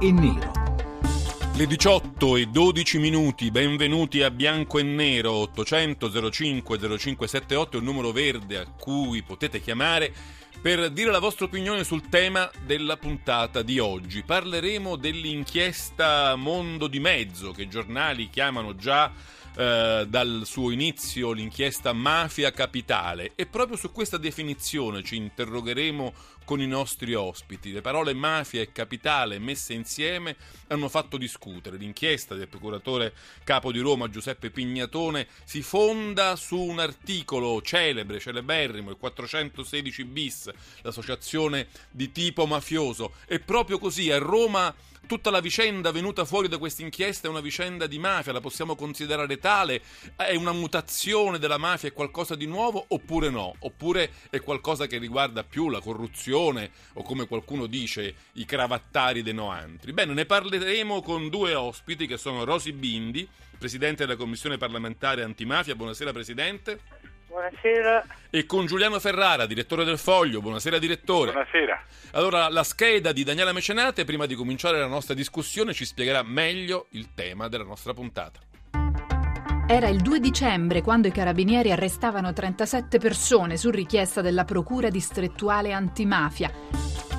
e nero. Le 18 e 12 minuti, benvenuti a Bianco e Nero 800 05 0578 è un numero verde a cui potete chiamare per dire la vostra opinione sul tema della puntata di oggi. Parleremo dell'inchiesta Mondo di Mezzo che i giornali chiamano già eh, dal suo inizio l'inchiesta Mafia Capitale e proprio su questa definizione ci interrogheremo con i nostri ospiti. Le parole mafia e capitale messe insieme hanno fatto discutere. L'inchiesta del procuratore capo di Roma Giuseppe Pignatone si fonda su un articolo celebre, celeberrimo, il 416 bis, l'associazione di tipo mafioso. E proprio così a Roma tutta la vicenda venuta fuori da questa inchiesta è una vicenda di mafia, la possiamo considerare tale? È una mutazione della mafia, è qualcosa di nuovo oppure no? Oppure è qualcosa che riguarda più la corruzione o come qualcuno dice i cravattari dei noantri? Bene, ne parleremo con due ospiti che sono Rosi Bindi, Presidente della Commissione parlamentare antimafia. Buonasera Presidente. Buonasera. E con Giuliano Ferrara, direttore del Foglio. Buonasera direttore. Buonasera. Allora, la scheda di Daniela Mecenate, prima di cominciare la nostra discussione, ci spiegherà meglio il tema della nostra puntata. Era il 2 dicembre quando i carabinieri arrestavano 37 persone su richiesta della Procura distrettuale antimafia.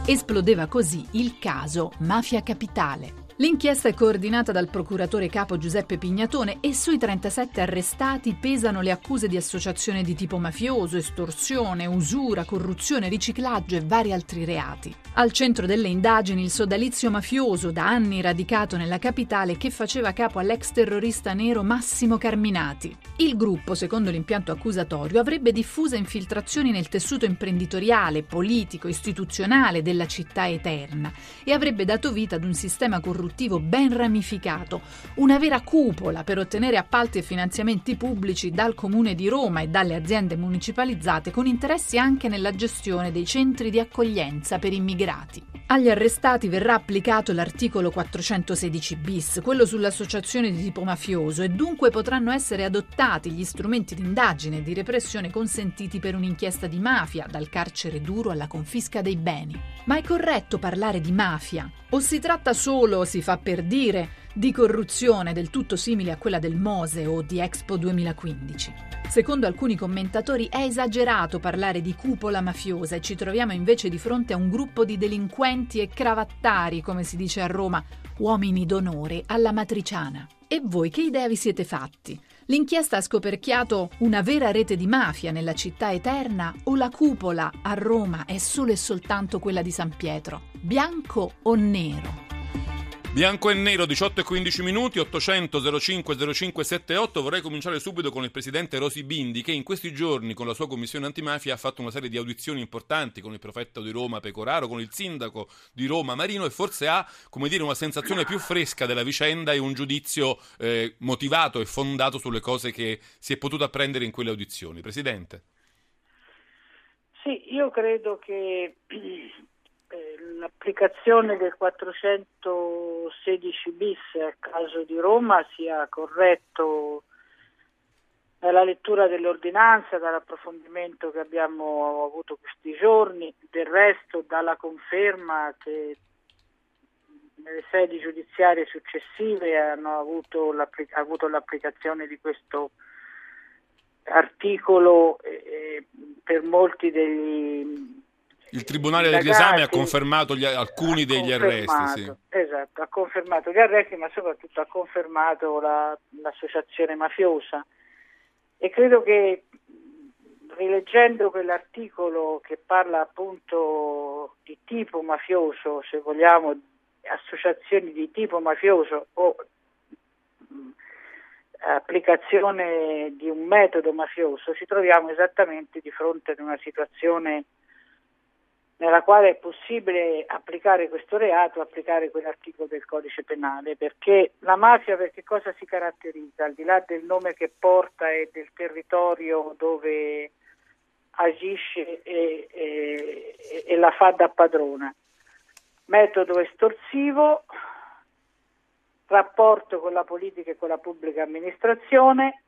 Esplodeva così il caso Mafia Capitale. L'inchiesta è coordinata dal procuratore capo Giuseppe Pignatone e sui 37 arrestati pesano le accuse di associazione di tipo mafioso, estorsione, usura, corruzione, riciclaggio e vari altri reati. Al centro delle indagini il sodalizio mafioso, da anni radicato nella capitale, che faceva capo all'ex terrorista nero Massimo Carminati. Il gruppo, secondo l'impianto accusatorio, avrebbe diffusa infiltrazioni nel tessuto imprenditoriale, politico, istituzionale della città eterna e avrebbe dato vita ad un sistema corruttivo produttivo ben ramificato, una vera cupola per ottenere appalti e finanziamenti pubblici dal Comune di Roma e dalle aziende municipalizzate con interessi anche nella gestione dei centri di accoglienza per immigrati. Agli arrestati verrà applicato l'articolo 416 bis, quello sull'associazione di tipo mafioso, e dunque potranno essere adottati gli strumenti di indagine e di repressione consentiti per un'inchiesta di mafia, dal carcere duro alla confisca dei beni. Ma è corretto parlare di mafia? O si tratta solo, si fa per dire, di corruzione del tutto simile a quella del Mose o di Expo 2015? Secondo alcuni commentatori è esagerato parlare di cupola mafiosa e ci troviamo invece di fronte a un gruppo di delinquenti e cravattari, come si dice a Roma, uomini d'onore alla matriciana. E voi che idea vi siete fatti? L'inchiesta ha scoperchiato una vera rete di mafia nella città eterna o la cupola a Roma è solo e soltanto quella di San Pietro? Bianco o nero? Bianco e nero, 18 e 15 minuti, 800 05 0578. Vorrei cominciare subito con il presidente Rosi Bindi, che in questi giorni con la sua commissione antimafia ha fatto una serie di audizioni importanti con il prefetto di Roma Pecoraro, con il sindaco di Roma Marino e forse ha, come dire, una sensazione più fresca della vicenda e un giudizio eh, motivato e fondato sulle cose che si è potuto apprendere in quelle audizioni. Presidente. Sì, io credo che l'applicazione del 416 bis al caso di Roma sia corretto dalla lettura dell'ordinanza, dall'approfondimento che abbiamo avuto questi giorni, del resto dalla conferma che nelle sedi giudiziarie successive hanno avuto, l'applic- avuto l'applicazione di questo articolo eh, per molti degli il Tribunale dell'esame ha confermato gli, alcuni ha degli arresti. Sì. Esatto, ha confermato gli arresti, ma soprattutto ha confermato la, l'associazione mafiosa. E credo che rileggendo quell'articolo che parla appunto di tipo mafioso, se vogliamo, associazioni di tipo mafioso o mh, applicazione di un metodo mafioso, ci troviamo esattamente di fronte ad una situazione nella quale è possibile applicare questo reato, applicare quell'articolo del codice penale, perché la mafia per che cosa si caratterizza, al di là del nome che porta e del territorio dove agisce e, e, e la fa da padrona. Metodo estorsivo, rapporto con la politica e con la pubblica amministrazione,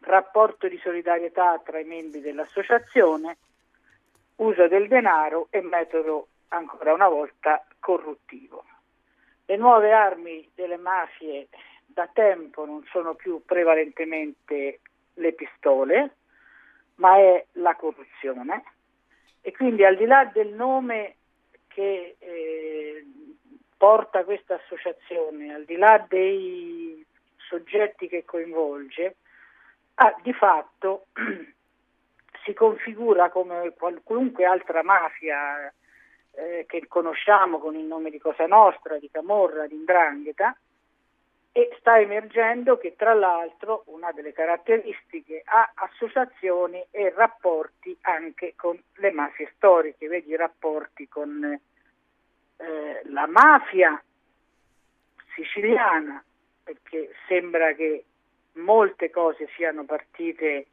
rapporto di solidarietà tra i membri dell'associazione, uso del denaro e metodo ancora una volta corruttivo. Le nuove armi delle mafie da tempo non sono più prevalentemente le pistole, ma è la corruzione e quindi al di là del nome che eh, porta questa associazione, al di là dei soggetti che coinvolge, ah, di fatto si configura come qualunque altra mafia eh, che conosciamo con il nome di Cosa Nostra, di Camorra, di Indrangheta, e sta emergendo che tra l'altro una delle caratteristiche ha associazioni e rapporti anche con le mafie storiche, vedi i rapporti con eh, la mafia siciliana, perché sembra che molte cose siano partite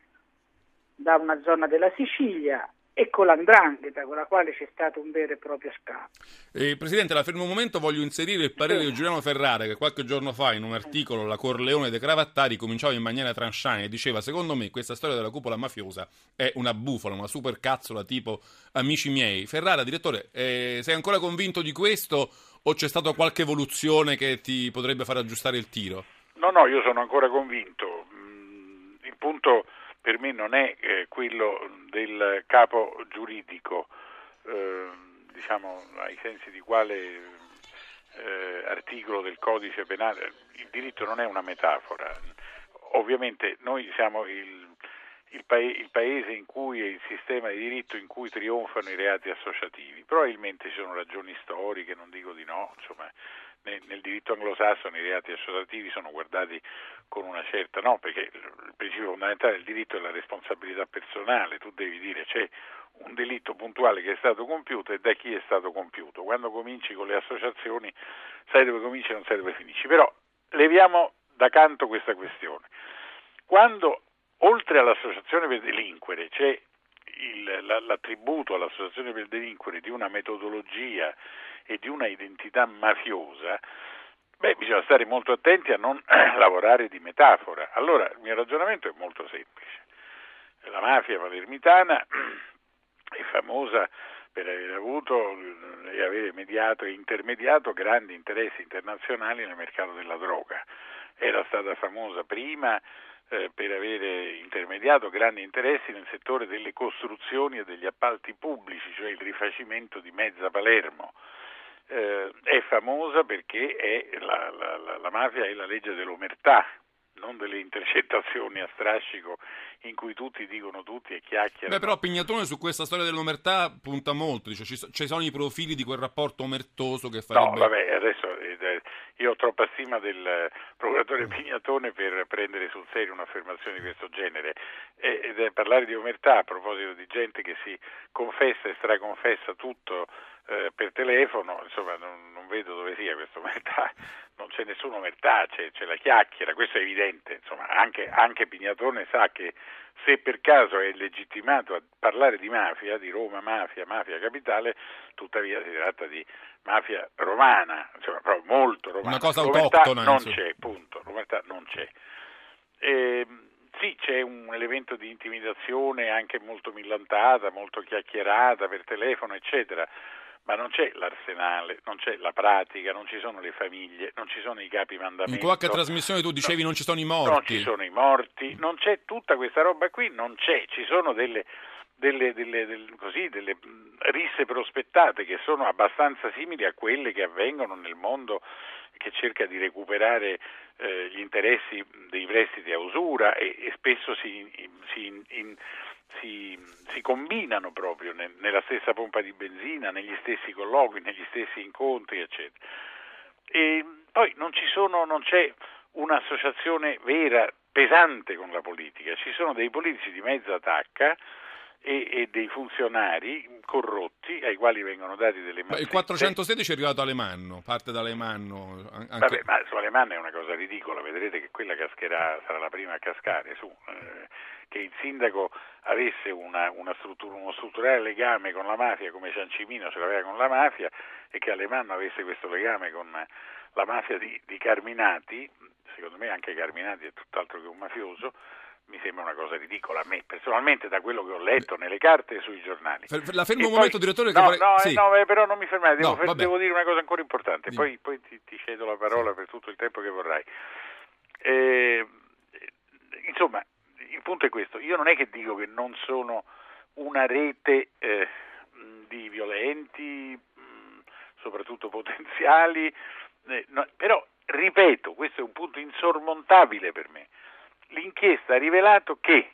da una zona della Sicilia e con l'andrangheta con la quale c'è stato un vero e proprio scambio. Eh, Presidente, la fermo un momento, voglio inserire il parere sì. di Giuliano Ferrara che qualche giorno fa in un articolo La Corleone dei Cravattari cominciava in maniera tranchant e diceva secondo me questa storia della cupola mafiosa è una bufala, una super cazzola tipo amici miei. Ferrara, direttore, eh, sei ancora convinto di questo o c'è stata qualche evoluzione che ti potrebbe far aggiustare il tiro? No, no, io sono ancora convinto. Mm, il punto per me non è eh, quello del capo giuridico, eh, diciamo ai sensi di quale eh, articolo del codice penale, il diritto non è una metafora. Ovviamente noi siamo il, il, pa- il paese in cui è il sistema di diritto in cui trionfano i reati associativi, probabilmente ci sono ragioni storiche, non dico di no, insomma nel, diritto anglosassone i reati associativi sono guardati con una certa no, perché il principio fondamentale del diritto è la responsabilità personale, tu devi dire c'è un delitto puntuale che è stato compiuto e da chi è stato compiuto. Quando cominci con le associazioni sai dove cominci e non sai dove finisci. Però leviamo da canto questa questione. Quando oltre all'associazione per delinquere c'è il, l'attributo all'associazione per delinquere di una metodologia e di una identità mafiosa, beh, bisogna stare molto attenti a non lavorare di metafora. Allora, il mio ragionamento è molto semplice. La mafia palermitana è famosa per aver avuto e aver mediato e intermediato grandi interessi internazionali nel mercato della droga. Era stata famosa prima eh, per avere intermediato grandi interessi nel settore delle costruzioni e degli appalti pubblici, cioè il rifacimento di mezza Palermo eh, è famosa perché è la, la, la, la mafia è la legge dell'omertà, non delle intercettazioni a strascico in cui tutti dicono tutti e chiacchierano. Beh, però Pignatone su questa storia dell'omertà punta molto, dice, ci, ci sono i profili di quel rapporto omertoso che farebbe... No, vabbè, adesso eh, io ho troppa stima del procuratore Pignatone per prendere sul serio un'affermazione di questo genere è parlare di omertà a proposito di gente che si confessa e straconfessa tutto eh, per telefono, insomma non, non, vedo dove sia questa omertà, non c'è nessuna omertà, c'è, c'è, la chiacchiera, questo è evidente, insomma anche, anche Pignatone sa che se per caso è legittimato a parlare di mafia, di Roma mafia, mafia capitale, tuttavia si tratta di mafia romana, insomma proprio molto romana. Una cosa autoctona. Non c'è, punto, l'omertà non c'è. E, sì, c'è un elemento di intimidazione anche molto millantata, molto chiacchierata per telefono, eccetera ma non c'è l'arsenale, non c'è la pratica, non ci sono le famiglie, non ci sono i capi mandamenti. In qualche trasmissione tu dicevi no, non ci sono i morti. Non ci sono i morti, non c'è tutta questa roba qui, non c'è, ci sono delle, delle, delle, delle, così, delle risse prospettate che sono abbastanza simili a quelle che avvengono nel mondo che cerca di recuperare eh, gli interessi dei prestiti a usura e, e spesso si, si in, in, si, si combinano proprio nel, nella stessa pompa di benzina, negli stessi colloqui, negli stessi incontri, eccetera. E poi non, sono, non c'è un'associazione vera, pesante con la politica, ci sono dei politici di mezza tacca e, e dei funzionari corrotti ai quali vengono dati delle Ma mazzette. il 416 è arrivato a Alemanno, parte da Alemanno. an- anche- Vabbè, ma su Alemanno è una cosa ridicola, vedrete che quella cascherà, sarà la prima a cascare su, eh, che il sindaco avesse una, una struttura, uno strutturale legame con la mafia come Ciancimino ce l'aveva con la mafia e che Alemanno avesse questo legame con la mafia di, di Carminati, secondo me anche Carminati è tutt'altro che un mafioso, mi sembra una cosa ridicola a me personalmente da quello che ho letto nelle carte e sui giornali. La fermo E un poi- momento, direttore, no, vorrei... no, eh, sì. no, eh, però non mi fermare, devo, No, devo dire una cosa ancora importante, Dimmi. poi, poi ti, ti cedo la parola per tutto il tempo che vorrai. Eh, insomma, il punto è questo, io non è che dico che non sono una rete eh, di violenti, soprattutto potenziali, eh, no, però ripeto, questo è un punto insormontabile per me. L'inchiesta ha rivelato che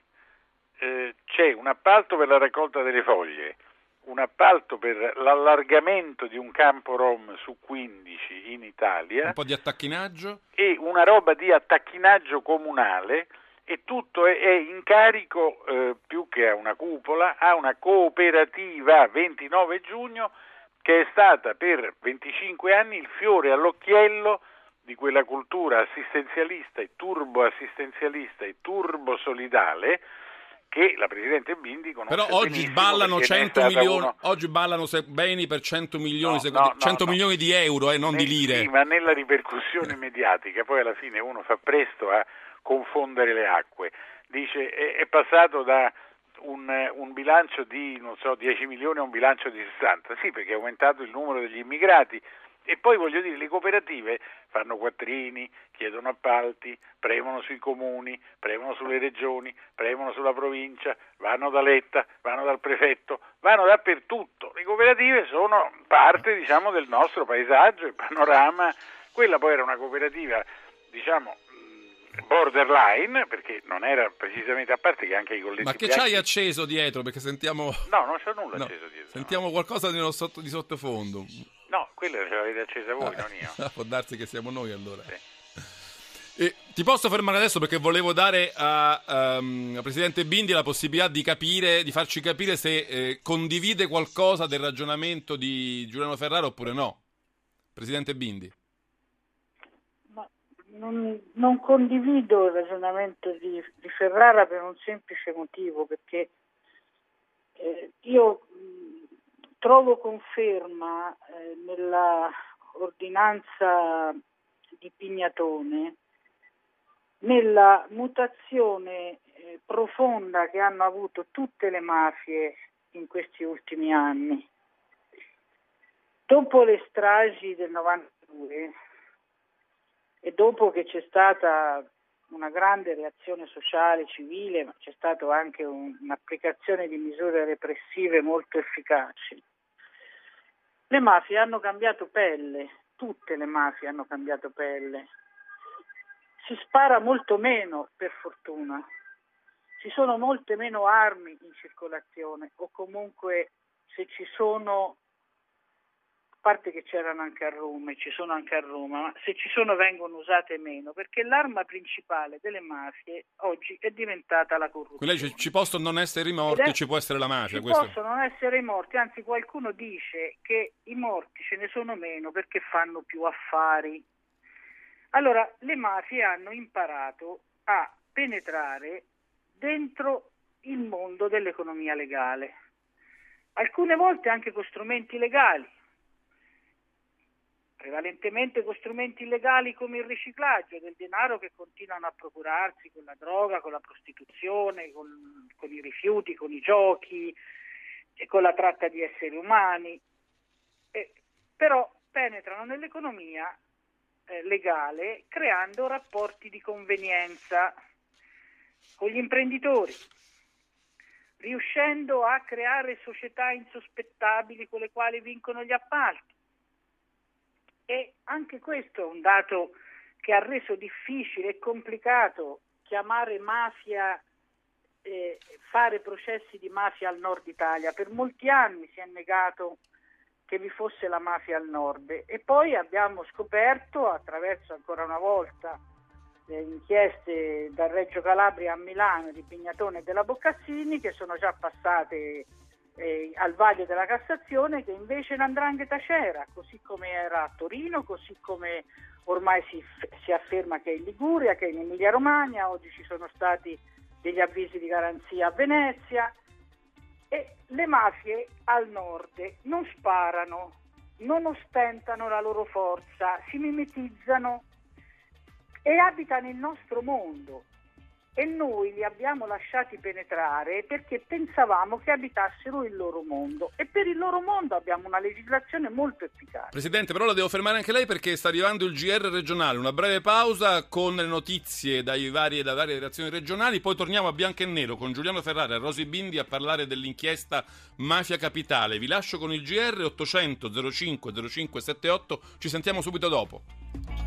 eh, c'è un appalto per la raccolta delle foglie, un appalto per l'allargamento di un campo rom su 15 in Italia Un po' di attacchinaggio. e una roba di attacchinaggio comunale e tutto è, è in carico eh, più che a una cupola, a una cooperativa 29 giugno che è stata per 25 anni il fiore all'occhiello di quella cultura assistenzialista e turbo assistenzialista e turbo solidale che la Presidente Bindi conosce Però oggi ballano perché ne è 100 stata milioni, uno- oggi ballano se- beni per 100 milioni, No, se- no, no, 100 no. milioni di euro, eh, non di Nel- lire. Sì, ma nella ripercussione mediatica, poi alla fine uno fa presto a confondere le acque. Dice è, è passato da un, eh, un bilancio di non so 10 milioni a un bilancio di 60, sì, perché è aumentato il numero degli immigrati. E poi voglio dire, le cooperative fanno quattrini, chiedono appalti, premono sui comuni, premono sulle regioni, premono sulla provincia, vanno da Letta, vanno dal prefetto, vanno dappertutto. Le cooperative sono parte, diciamo, del nostro paesaggio e panorama. Quella poi era una cooperativa, diciamo, mh, borderline, perché non era precisamente a parte che anche i colletti Ma che bianchi- c'hai acceso dietro? Perché sentiamo... No, non c'è nulla no, acceso dietro. no. Sentiamo qualcosa di, sotto- di sottofondo. No, quella ce l'avete accesa voi, non io. Ah, Può darsi che siamo noi allora. Sì. E ti posso fermare adesso perché volevo dare a, ehm, al Presidente Bindi la possibilità di capire, di farci capire se eh, condivide qualcosa del ragionamento di Giuliano Ferrara oppure no. Presidente Bindi. Ma non, non condivido il ragionamento di, di Ferrara per un semplice motivo, perché eh, io trovo conferma eh, nella ordinanza di Pignatone nella mutazione eh, profonda che hanno avuto tutte le mafie in questi ultimi anni. Dopo le stragi del 92 e dopo che c'è stata una grande reazione sociale, civile, ma c'è stata anche un- un'applicazione di misure repressive molto efficaci, le mafie hanno cambiato pelle, tutte le mafie hanno cambiato pelle. Si spara molto meno, per fortuna. Ci sono molte meno armi in circolazione o comunque se ci sono parte che c'erano anche a Roma e ci sono anche a Roma, ma se ci sono vengono usate meno, perché l'arma principale delle mafie oggi è diventata la corruzione. Quindi lei dice, ci possono non essere i morti, è- ci può essere la mafia. Ci questo- possono non essere i morti, anzi qualcuno dice che i morti ce ne sono meno perché fanno più affari. Allora, le mafie hanno imparato a penetrare dentro il mondo dell'economia legale, alcune volte anche con strumenti legali, prevalentemente con strumenti illegali come il riciclaggio del denaro che continuano a procurarsi con la droga, con la prostituzione, con, con i rifiuti, con i giochi e con la tratta di esseri umani. Eh, però penetrano nell'economia eh, legale creando rapporti di convenienza con gli imprenditori, riuscendo a creare società insospettabili con le quali vincono gli appalti. E anche questo è un dato che ha reso difficile e complicato chiamare mafia, eh, fare processi di mafia al nord Italia. Per molti anni si è negato che vi fosse la mafia al nord e poi abbiamo scoperto attraverso ancora una volta le inchieste da Reggio Calabria a Milano di Pignatone e della Boccassini che sono già passate eh, al vaglio della Cassazione che invece l'andrangheta c'era, così come era a Torino, così come ormai si, si afferma che è in Liguria, che è in Emilia Romagna, oggi ci sono stati degli avvisi di garanzia a Venezia. E le mafie al nord non sparano, non ostentano la loro forza, si mimetizzano e abitano il nostro mondo e noi li abbiamo lasciati penetrare perché pensavamo che abitassero il loro mondo e per il loro mondo abbiamo una legislazione molto efficace. Presidente, però la devo fermare anche lei perché sta arrivando il GR regionale, una breve pausa con le notizie dai vari, dalle varie redazioni regionali, poi torniamo a Bianco e Nero con Giuliano Ferrari e Rosi Bindi a parlare dell'inchiesta Mafia Capitale. Vi lascio con il GR 800 05 0578, ci sentiamo subito dopo.